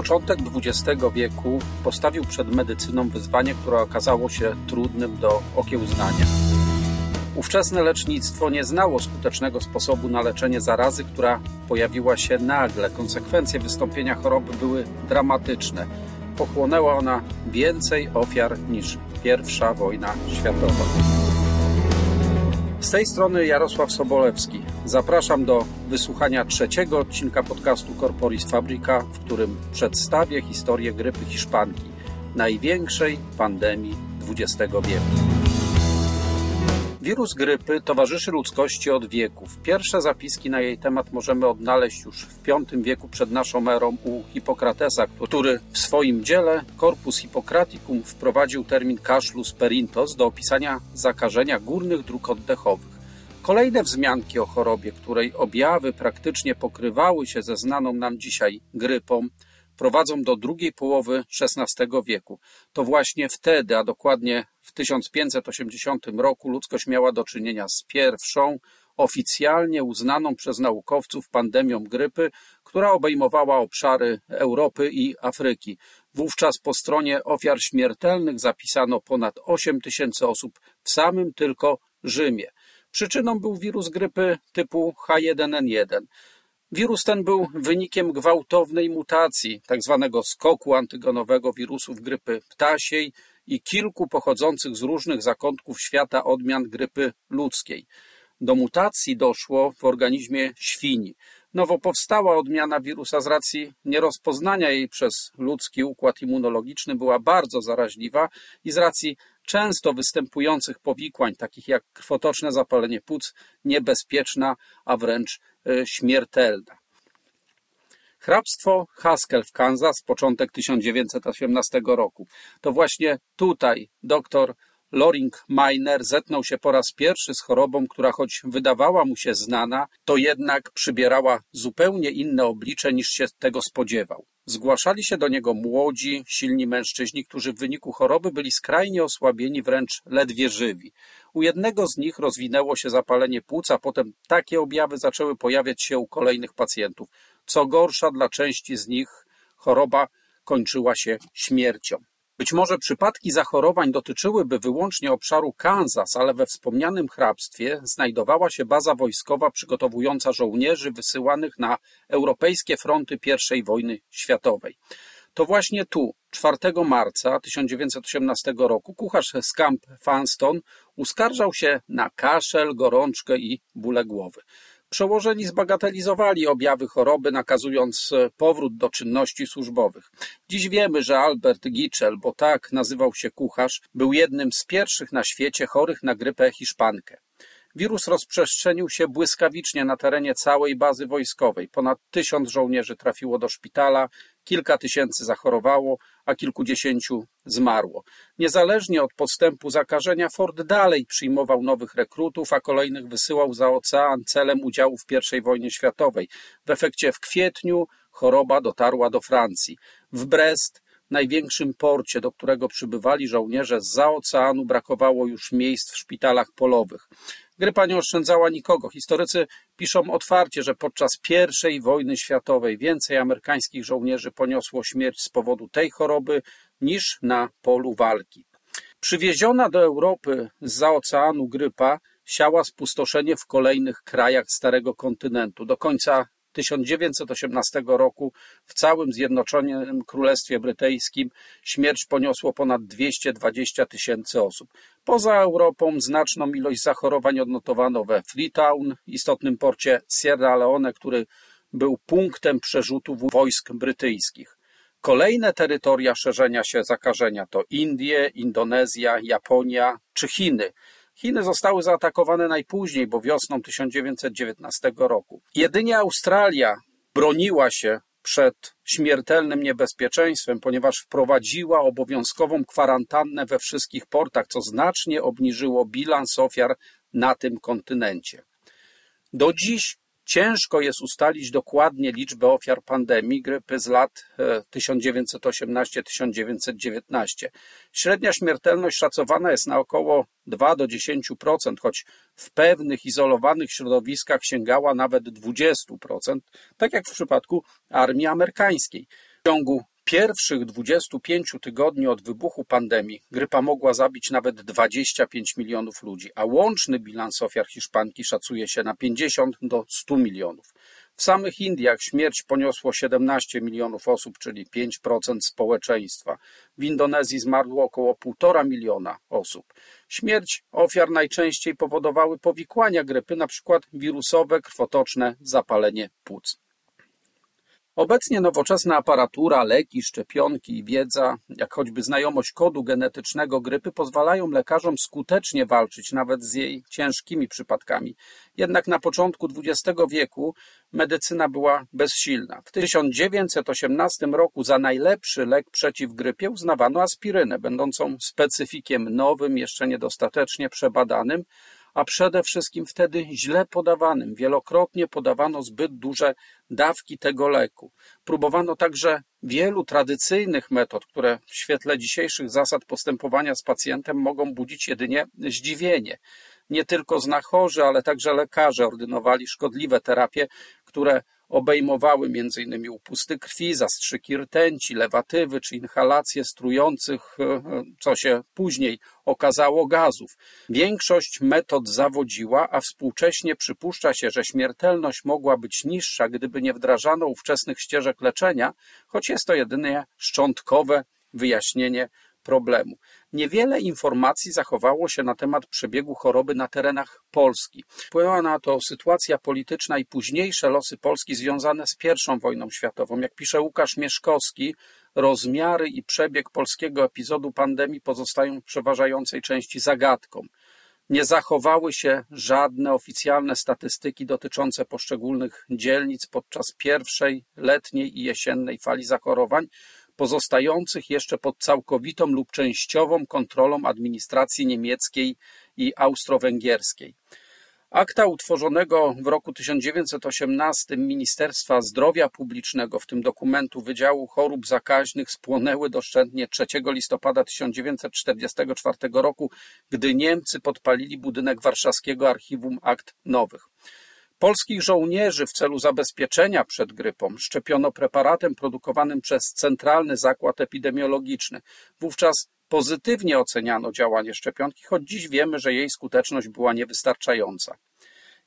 Początek XX wieku postawił przed medycyną wyzwanie, które okazało się trudnym do okiełznania. Ówczesne lecznictwo nie znało skutecznego sposobu na leczenie zarazy, która pojawiła się nagle. Konsekwencje wystąpienia choroby były dramatyczne. Pochłonęła ona więcej ofiar niż pierwsza wojna światowa. Z tej strony Jarosław Sobolewski. Zapraszam do wysłuchania trzeciego odcinka podcastu Corporis Fabrica, w którym przedstawię historię grypy hiszpanki, największej pandemii XX wieku. Wirus grypy towarzyszy ludzkości od wieków. Pierwsze zapiski na jej temat możemy odnaleźć już w V wieku przed naszą erą u Hipokratesa, który w swoim dziele Corpus Hippocraticum wprowadził termin kaszlus perintos do opisania zakażenia górnych dróg oddechowych. Kolejne wzmianki o chorobie, której objawy praktycznie pokrywały się ze znaną nam dzisiaj grypą, prowadzą do drugiej połowy XVI wieku. To właśnie wtedy, a dokładnie w 1580 roku, ludzkość miała do czynienia z pierwszą, oficjalnie uznaną przez naukowców pandemią grypy, która obejmowała obszary Europy i Afryki. Wówczas po stronie ofiar śmiertelnych zapisano ponad 8 tysięcy osób w samym tylko Rzymie. Przyczyną był wirus grypy typu H1N1. Wirus ten był wynikiem gwałtownej mutacji, tzw. Tak skoku antygonowego wirusów grypy ptasiej i kilku pochodzących z różnych zakątków świata odmian grypy ludzkiej. Do mutacji doszło w organizmie świni. Nowo powstała odmiana wirusa z racji nierozpoznania jej przez ludzki układ immunologiczny była bardzo zaraźliwa i z racji często występujących powikłań, takich jak krwotoczne zapalenie płuc, niebezpieczna, a wręcz e, śmiertelna. Hrabstwo Haskell w Kansas, początek 1918 roku. To właśnie tutaj dr Loring Miner zetknął się po raz pierwszy z chorobą, która choć wydawała mu się znana, to jednak przybierała zupełnie inne oblicze niż się tego spodziewał. Zgłaszali się do niego młodzi, silni mężczyźni, którzy w wyniku choroby byli skrajnie osłabieni, wręcz ledwie żywi. U jednego z nich rozwinęło się zapalenie płuca, potem takie objawy zaczęły pojawiać się u kolejnych pacjentów. Co gorsza dla części z nich, choroba kończyła się śmiercią. Być może przypadki zachorowań dotyczyłyby wyłącznie obszaru Kansas, ale we wspomnianym hrabstwie znajdowała się baza wojskowa przygotowująca żołnierzy wysyłanych na europejskie fronty I wojny światowej. To właśnie tu, 4 marca 1918 roku, kucharz z Camp Fanston uskarżał się na kaszel, gorączkę i bóle głowy. Przełożeni zbagatelizowali objawy choroby, nakazując e, powrót do czynności służbowych. Dziś wiemy, że Albert Gitchell, bo tak nazywał się kucharz, był jednym z pierwszych na świecie chorych na grypę hiszpankę. Wirus rozprzestrzenił się błyskawicznie na terenie całej bazy wojskowej. Ponad tysiąc żołnierzy trafiło do szpitala, kilka tysięcy zachorowało, a kilkudziesięciu zmarło. Niezależnie od postępu zakażenia, Ford dalej przyjmował nowych rekrutów, a kolejnych wysyłał za ocean celem udziału w I wojnie światowej. W efekcie w kwietniu choroba dotarła do Francji. W Brest największym porcie, do którego przybywali żołnierze z za oceanu, brakowało już miejsc w szpitalach polowych. Grypa nie oszczędzała nikogo. Historycy piszą otwarcie, że podczas I wojny światowej więcej amerykańskich żołnierzy poniosło śmierć z powodu tej choroby niż na polu walki. Przywieziona do Europy z oceanu grypa siała spustoszenie w kolejnych krajach Starego Kontynentu. Do końca 1918 roku w całym Zjednoczonym Królestwie Brytyjskim śmierć poniosło ponad 220 tysięcy osób. Poza Europą znaczną ilość zachorowań odnotowano we Freetown, istotnym porcie Sierra Leone, który był punktem przerzutu wojsk brytyjskich. Kolejne terytoria szerzenia się zakażenia to Indie, Indonezja, Japonia czy Chiny. Chiny zostały zaatakowane najpóźniej, bo wiosną 1919 roku. Jedynie Australia broniła się przed śmiertelnym niebezpieczeństwem, ponieważ wprowadziła obowiązkową kwarantannę we wszystkich portach, co znacznie obniżyło bilans ofiar na tym kontynencie. Do dziś Ciężko jest ustalić dokładnie liczbę ofiar pandemii grypy z lat 1918-1919. E, Średnia śmiertelność szacowana jest na około 2 do 10%, choć w pewnych izolowanych środowiskach sięgała nawet 20%, tak jak w przypadku armii amerykańskiej. W ciągu pierwszych 25 tygodni od wybuchu pandemii grypa mogła zabić nawet 25 milionów ludzi, a łączny bilans ofiar hiszpanki szacuje się na 50 do 100 milionów. W samych Indiach śmierć poniosło 17 milionów osób, czyli 5% społeczeństwa. W Indonezji zmarło około 1,5 miliona osób. Śmierć ofiar najczęściej powodowały powikłania grypy, np. wirusowe, krwotoczne, zapalenie płuc. Obecnie nowoczesna aparatura, leki, szczepionki i wiedza, jak choćby znajomość kodu genetycznego grypy, pozwalają lekarzom skutecznie walczyć nawet z jej ciężkimi przypadkami. Jednak na początku XX wieku medycyna była bezsilna. W 1918 roku za najlepszy lek przeciw grypie uznawano aspirynę, będącą specyfikiem nowym, jeszcze niedostatecznie przebadanym, a przede wszystkim wtedy źle podawanym. Wielokrotnie podawano zbyt duże dawki tego leku. Próbowano także wielu tradycyjnych metod, które w świetle dzisiejszych zasad postępowania z pacjentem mogą budzić jedynie zdziwienie. Nie tylko znachorzy, ale także lekarze ordynowali szkodliwe terapie, które obejmowały m.in. upusty krwi, zastrzyki rtęci, lewatywy czy inhalacje strujących, e, co się później okazało, gazów. Większość metod zawodziła, a współcześnie przypuszcza się, że śmiertelność mogła być niższa, gdyby nie wdrażano ówczesnych ścieżek leczenia, choć jest to jedynie szczątkowe wyjaśnienie problemu. Niewiele informacji zachowało się na temat przebiegu choroby na terenach Polski. Wpłynęła na to sytuacja polityczna i późniejsze losy Polski związane z I wojną światową. Jak pisze Łukasz Mieszkowski, rozmiary i przebieg polskiego epizodu pandemii pozostają w przeważającej części zagadką. Nie zachowały się żadne oficjalne statystyki dotyczące poszczególnych dzielnic podczas pierwszej letniej i jesiennej fali zachorowań, pozostających jeszcze pod całkowitą lub częściową kontrolą administracji niemieckiej i austro-węgierskiej. Akta utworzonego w roku 1918 Ministerstwa Zdrowia Publicznego, w tym dokumentu Wydziału Chorób Zakaźnych, spłonęły doszczętnie 3 listopada 1944 roku, gdy Niemcy podpalili budynek Warszawskiego Archiwum Akt Nowych. Polskich żołnierzy w celu zabezpieczenia przed grypą szczepiono preparatem produkowanym przez Centralny Zakład Epidemiologiczny. Wówczas pozytywnie oceniano działanie szczepionki, choć dziś wiemy, że jej skuteczność była niewystarczająca.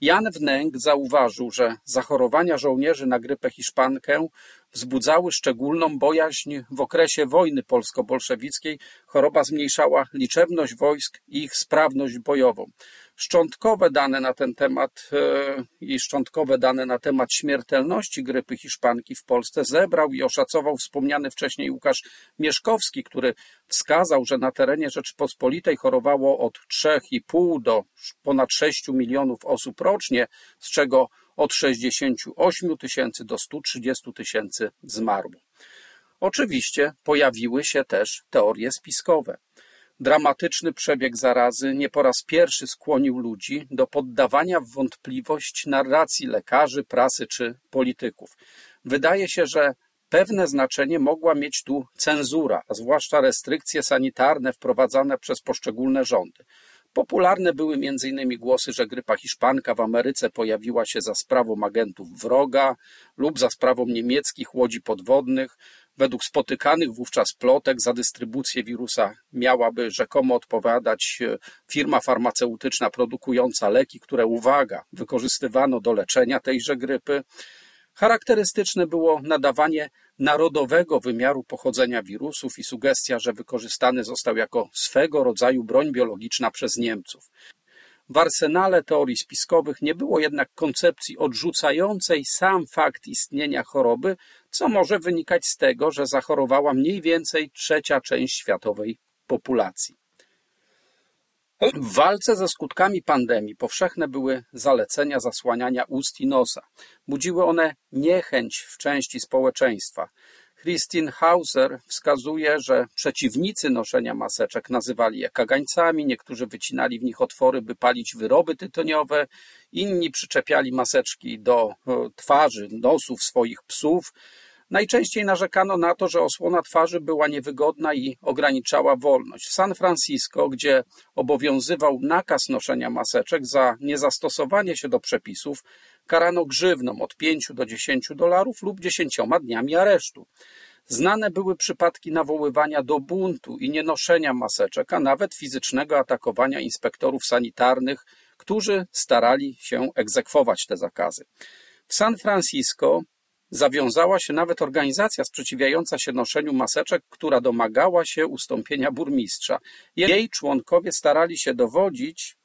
Jan Wnęk zauważył, że zachorowania żołnierzy na grypę hiszpankę wzbudzały szczególną bojaźń w okresie wojny polsko-bolszewickiej. Choroba zmniejszała liczebność wojsk i ich sprawność bojową. Szczątkowe dane na ten temat e, i szczątkowe dane na temat śmiertelności grypy hiszpanki w Polsce zebrał i oszacował wspomniany wcześniej Łukasz Mieszkowski, który wskazał, że na terenie Rzeczypospolitej chorowało od 3,5 do ponad 6 milionów osób rocznie, z czego od 68 tysięcy do 130 tysięcy zmarło. Oczywiście pojawiły się też teorie spiskowe. Dramatyczny przebieg zarazy nie po raz pierwszy skłonił ludzi do poddawania w wątpliwość narracji lekarzy, prasy czy polityków. Wydaje się, że pewne znaczenie mogła mieć tu cenzura, a zwłaszcza restrykcje sanitarne wprowadzane przez poszczególne rządy. Popularne były m.in. głosy, że grypa hiszpanka w Ameryce pojawiła się za sprawą agentów wroga lub za sprawą niemieckich łodzi podwodnych. Według spotykanych wówczas plotek za dystrybucję wirusa miałaby rzekomo odpowiadać e, firma farmaceutyczna produkująca leki, które, uwaga, wykorzystywano do leczenia tejże grypy. Charakterystyczne było nadawanie narodowego wymiaru pochodzenia wirusów i sugestia, że wykorzystany został jako swego rodzaju broń biologiczna przez Niemców. W arsenale teorii spiskowych nie było jednak koncepcji odrzucającej sam fakt istnienia choroby, co może wynikać z tego, że zachorowała mniej więcej trzecia część światowej populacji. W walce ze skutkami pandemii powszechne były zalecenia zasłaniania ust i nosa. Budziły one niechęć w części społeczeństwa. Christine Hauser wskazuje, że przeciwnicy noszenia maseczek nazywali je kagańcami, niektórzy wycinali w nich otwory, by palić wyroby tytoniowe, inni przyczepiali maseczki do e, twarzy, nosów swoich psów, Najczęściej narzekano na to, że osłona twarzy była niewygodna i ograniczała wolność. W San Francisco, gdzie obowiązywał nakaz noszenia maseczek za niezastosowanie się do przepisów, karano grzywną od 5 do 10 dolarów lub 10 dniami aresztu. Znane były przypadki nawoływania do buntu i nienoszenia maseczek, a nawet fizycznego atakowania inspektorów sanitarnych, którzy starali się egzekwować te zakazy. W San Francisco zawiązała się nawet organizacja sprzeciwiająca się noszeniu maseczek, która domagała się ustąpienia burmistrza. Jej członkowie starali się dowodzić,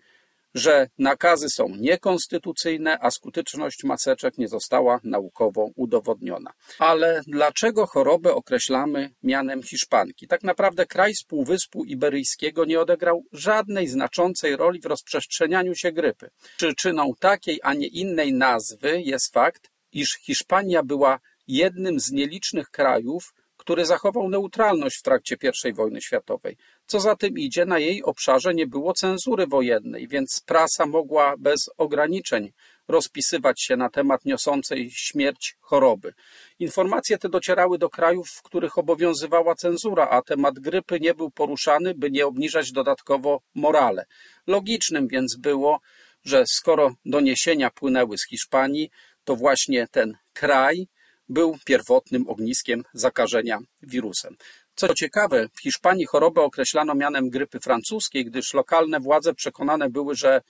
że nakazy są niekonstytucyjne, a skuteczność maseczek nie została naukowo udowodniona. Ale dlaczego chorobę określamy mianem Hiszpanki? Tak naprawdę kraj z Półwyspu Iberyjskiego nie odegrał żadnej znaczącej roli w rozprzestrzenianiu się grypy. Przyczyną takiej, a nie innej nazwy jest fakt, iż Hiszpania była jednym z nielicznych krajów, który zachował neutralność w trakcie I wojny światowej. Co za tym idzie, na jej obszarze nie było cenzury wojennej, więc prasa mogła bez ograniczeń rozpisywać się na temat niosącej śmierć choroby. Informacje te docierały do krajów, w których obowiązywała cenzura, a temat grypy nie był poruszany, by nie obniżać dodatkowo morale. Logicznym więc było, że skoro doniesienia płynęły z Hiszpanii, to właśnie ten kraj był pierwotnym ogniskiem zakażenia wirusem. Co ciekawe, w Hiszpanii chorobę określano mianem grypy francuskiej, gdyż lokalne władze przekonane były, że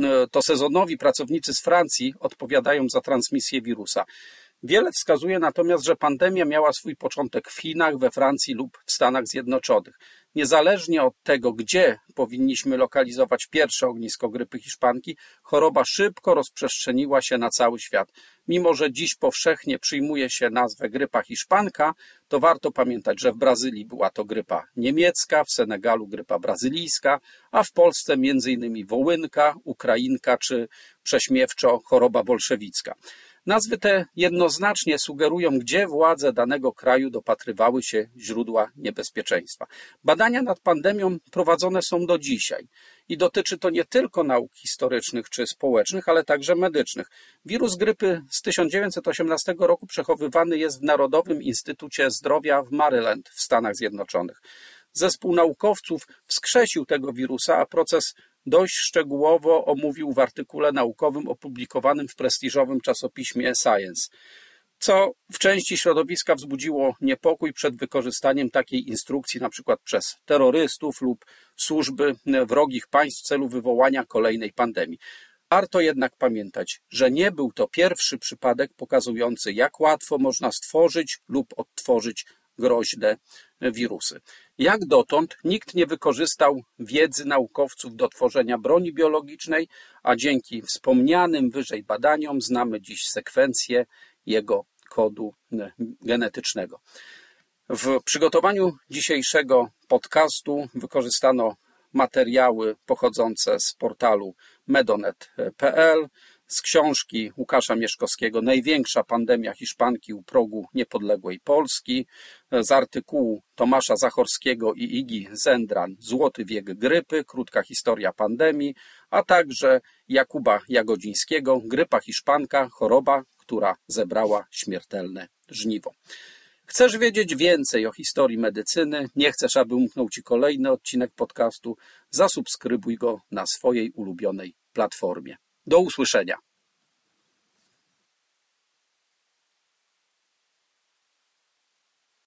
e, to sezonowi pracownicy z Francji odpowiadają za transmisję wirusa. Wiele wskazuje natomiast, że pandemia miała swój początek w Chinach, we Francji lub w Stanach Zjednoczonych. Niezależnie od tego, gdzie powinniśmy lokalizować pierwsze ognisko grypy hiszpanki, choroba szybko rozprzestrzeniła się na cały świat. Mimo, że dziś powszechnie przyjmuje się nazwę grypa hiszpanka, to warto pamiętać, że w Brazylii była to grypa niemiecka, w Senegalu grypa brazylijska, a w Polsce m.in. wołynka, ukrainka czy prześmiewczo choroba bolszewicka. Nazwy te jednoznacznie sugerują, gdzie władze danego kraju dopatrywały się źródła niebezpieczeństwa. Badania nad pandemią prowadzone są do dzisiaj i dotyczy to nie tylko nauk historycznych czy społecznych, ale także medycznych. Wirus grypy z 1918 roku przechowywany jest w Narodowym Instytucie Zdrowia w Maryland w Stanach Zjednoczonych. Zespół naukowców wskrzesił tego wirusa, a proces dość szczegółowo omówił w artykule naukowym opublikowanym w prestiżowym czasopiśmie Science, co w części środowiska wzbudziło niepokój przed wykorzystaniem takiej instrukcji np. przez terrorystów lub służby wrogich państw w celu wywołania kolejnej pandemii. Warto jednak pamiętać, że nie był to pierwszy przypadek pokazujący, jak łatwo można stworzyć lub odtworzyć groźne wirusy. Jak dotąd nikt nie wykorzystał wiedzy naukowców do tworzenia broni biologicznej, a dzięki wspomnianym wyżej badaniom znamy dziś sekwencję jego kodu genetycznego. W przygotowaniu dzisiejszego podcastu wykorzystano materiały pochodzące z portalu medonet.pl, z książki Łukasza Mieszkowskiego Największa pandemia Hiszpanki u progu niepodległej Polski, z artykułu Tomasza Zachorskiego i Igi Zendran Złoty wiek grypy, krótka historia pandemii, a także Jakuba Jagodzińskiego Grypa Hiszpanka, choroba, która zebrała śmiertelne żniwo. Chcesz wiedzieć więcej o historii medycyny? Nie chcesz, aby umknął Ci kolejny odcinek podcastu? Zasubskrybuj go na swojej ulubionej platformie. Do usłyszenia.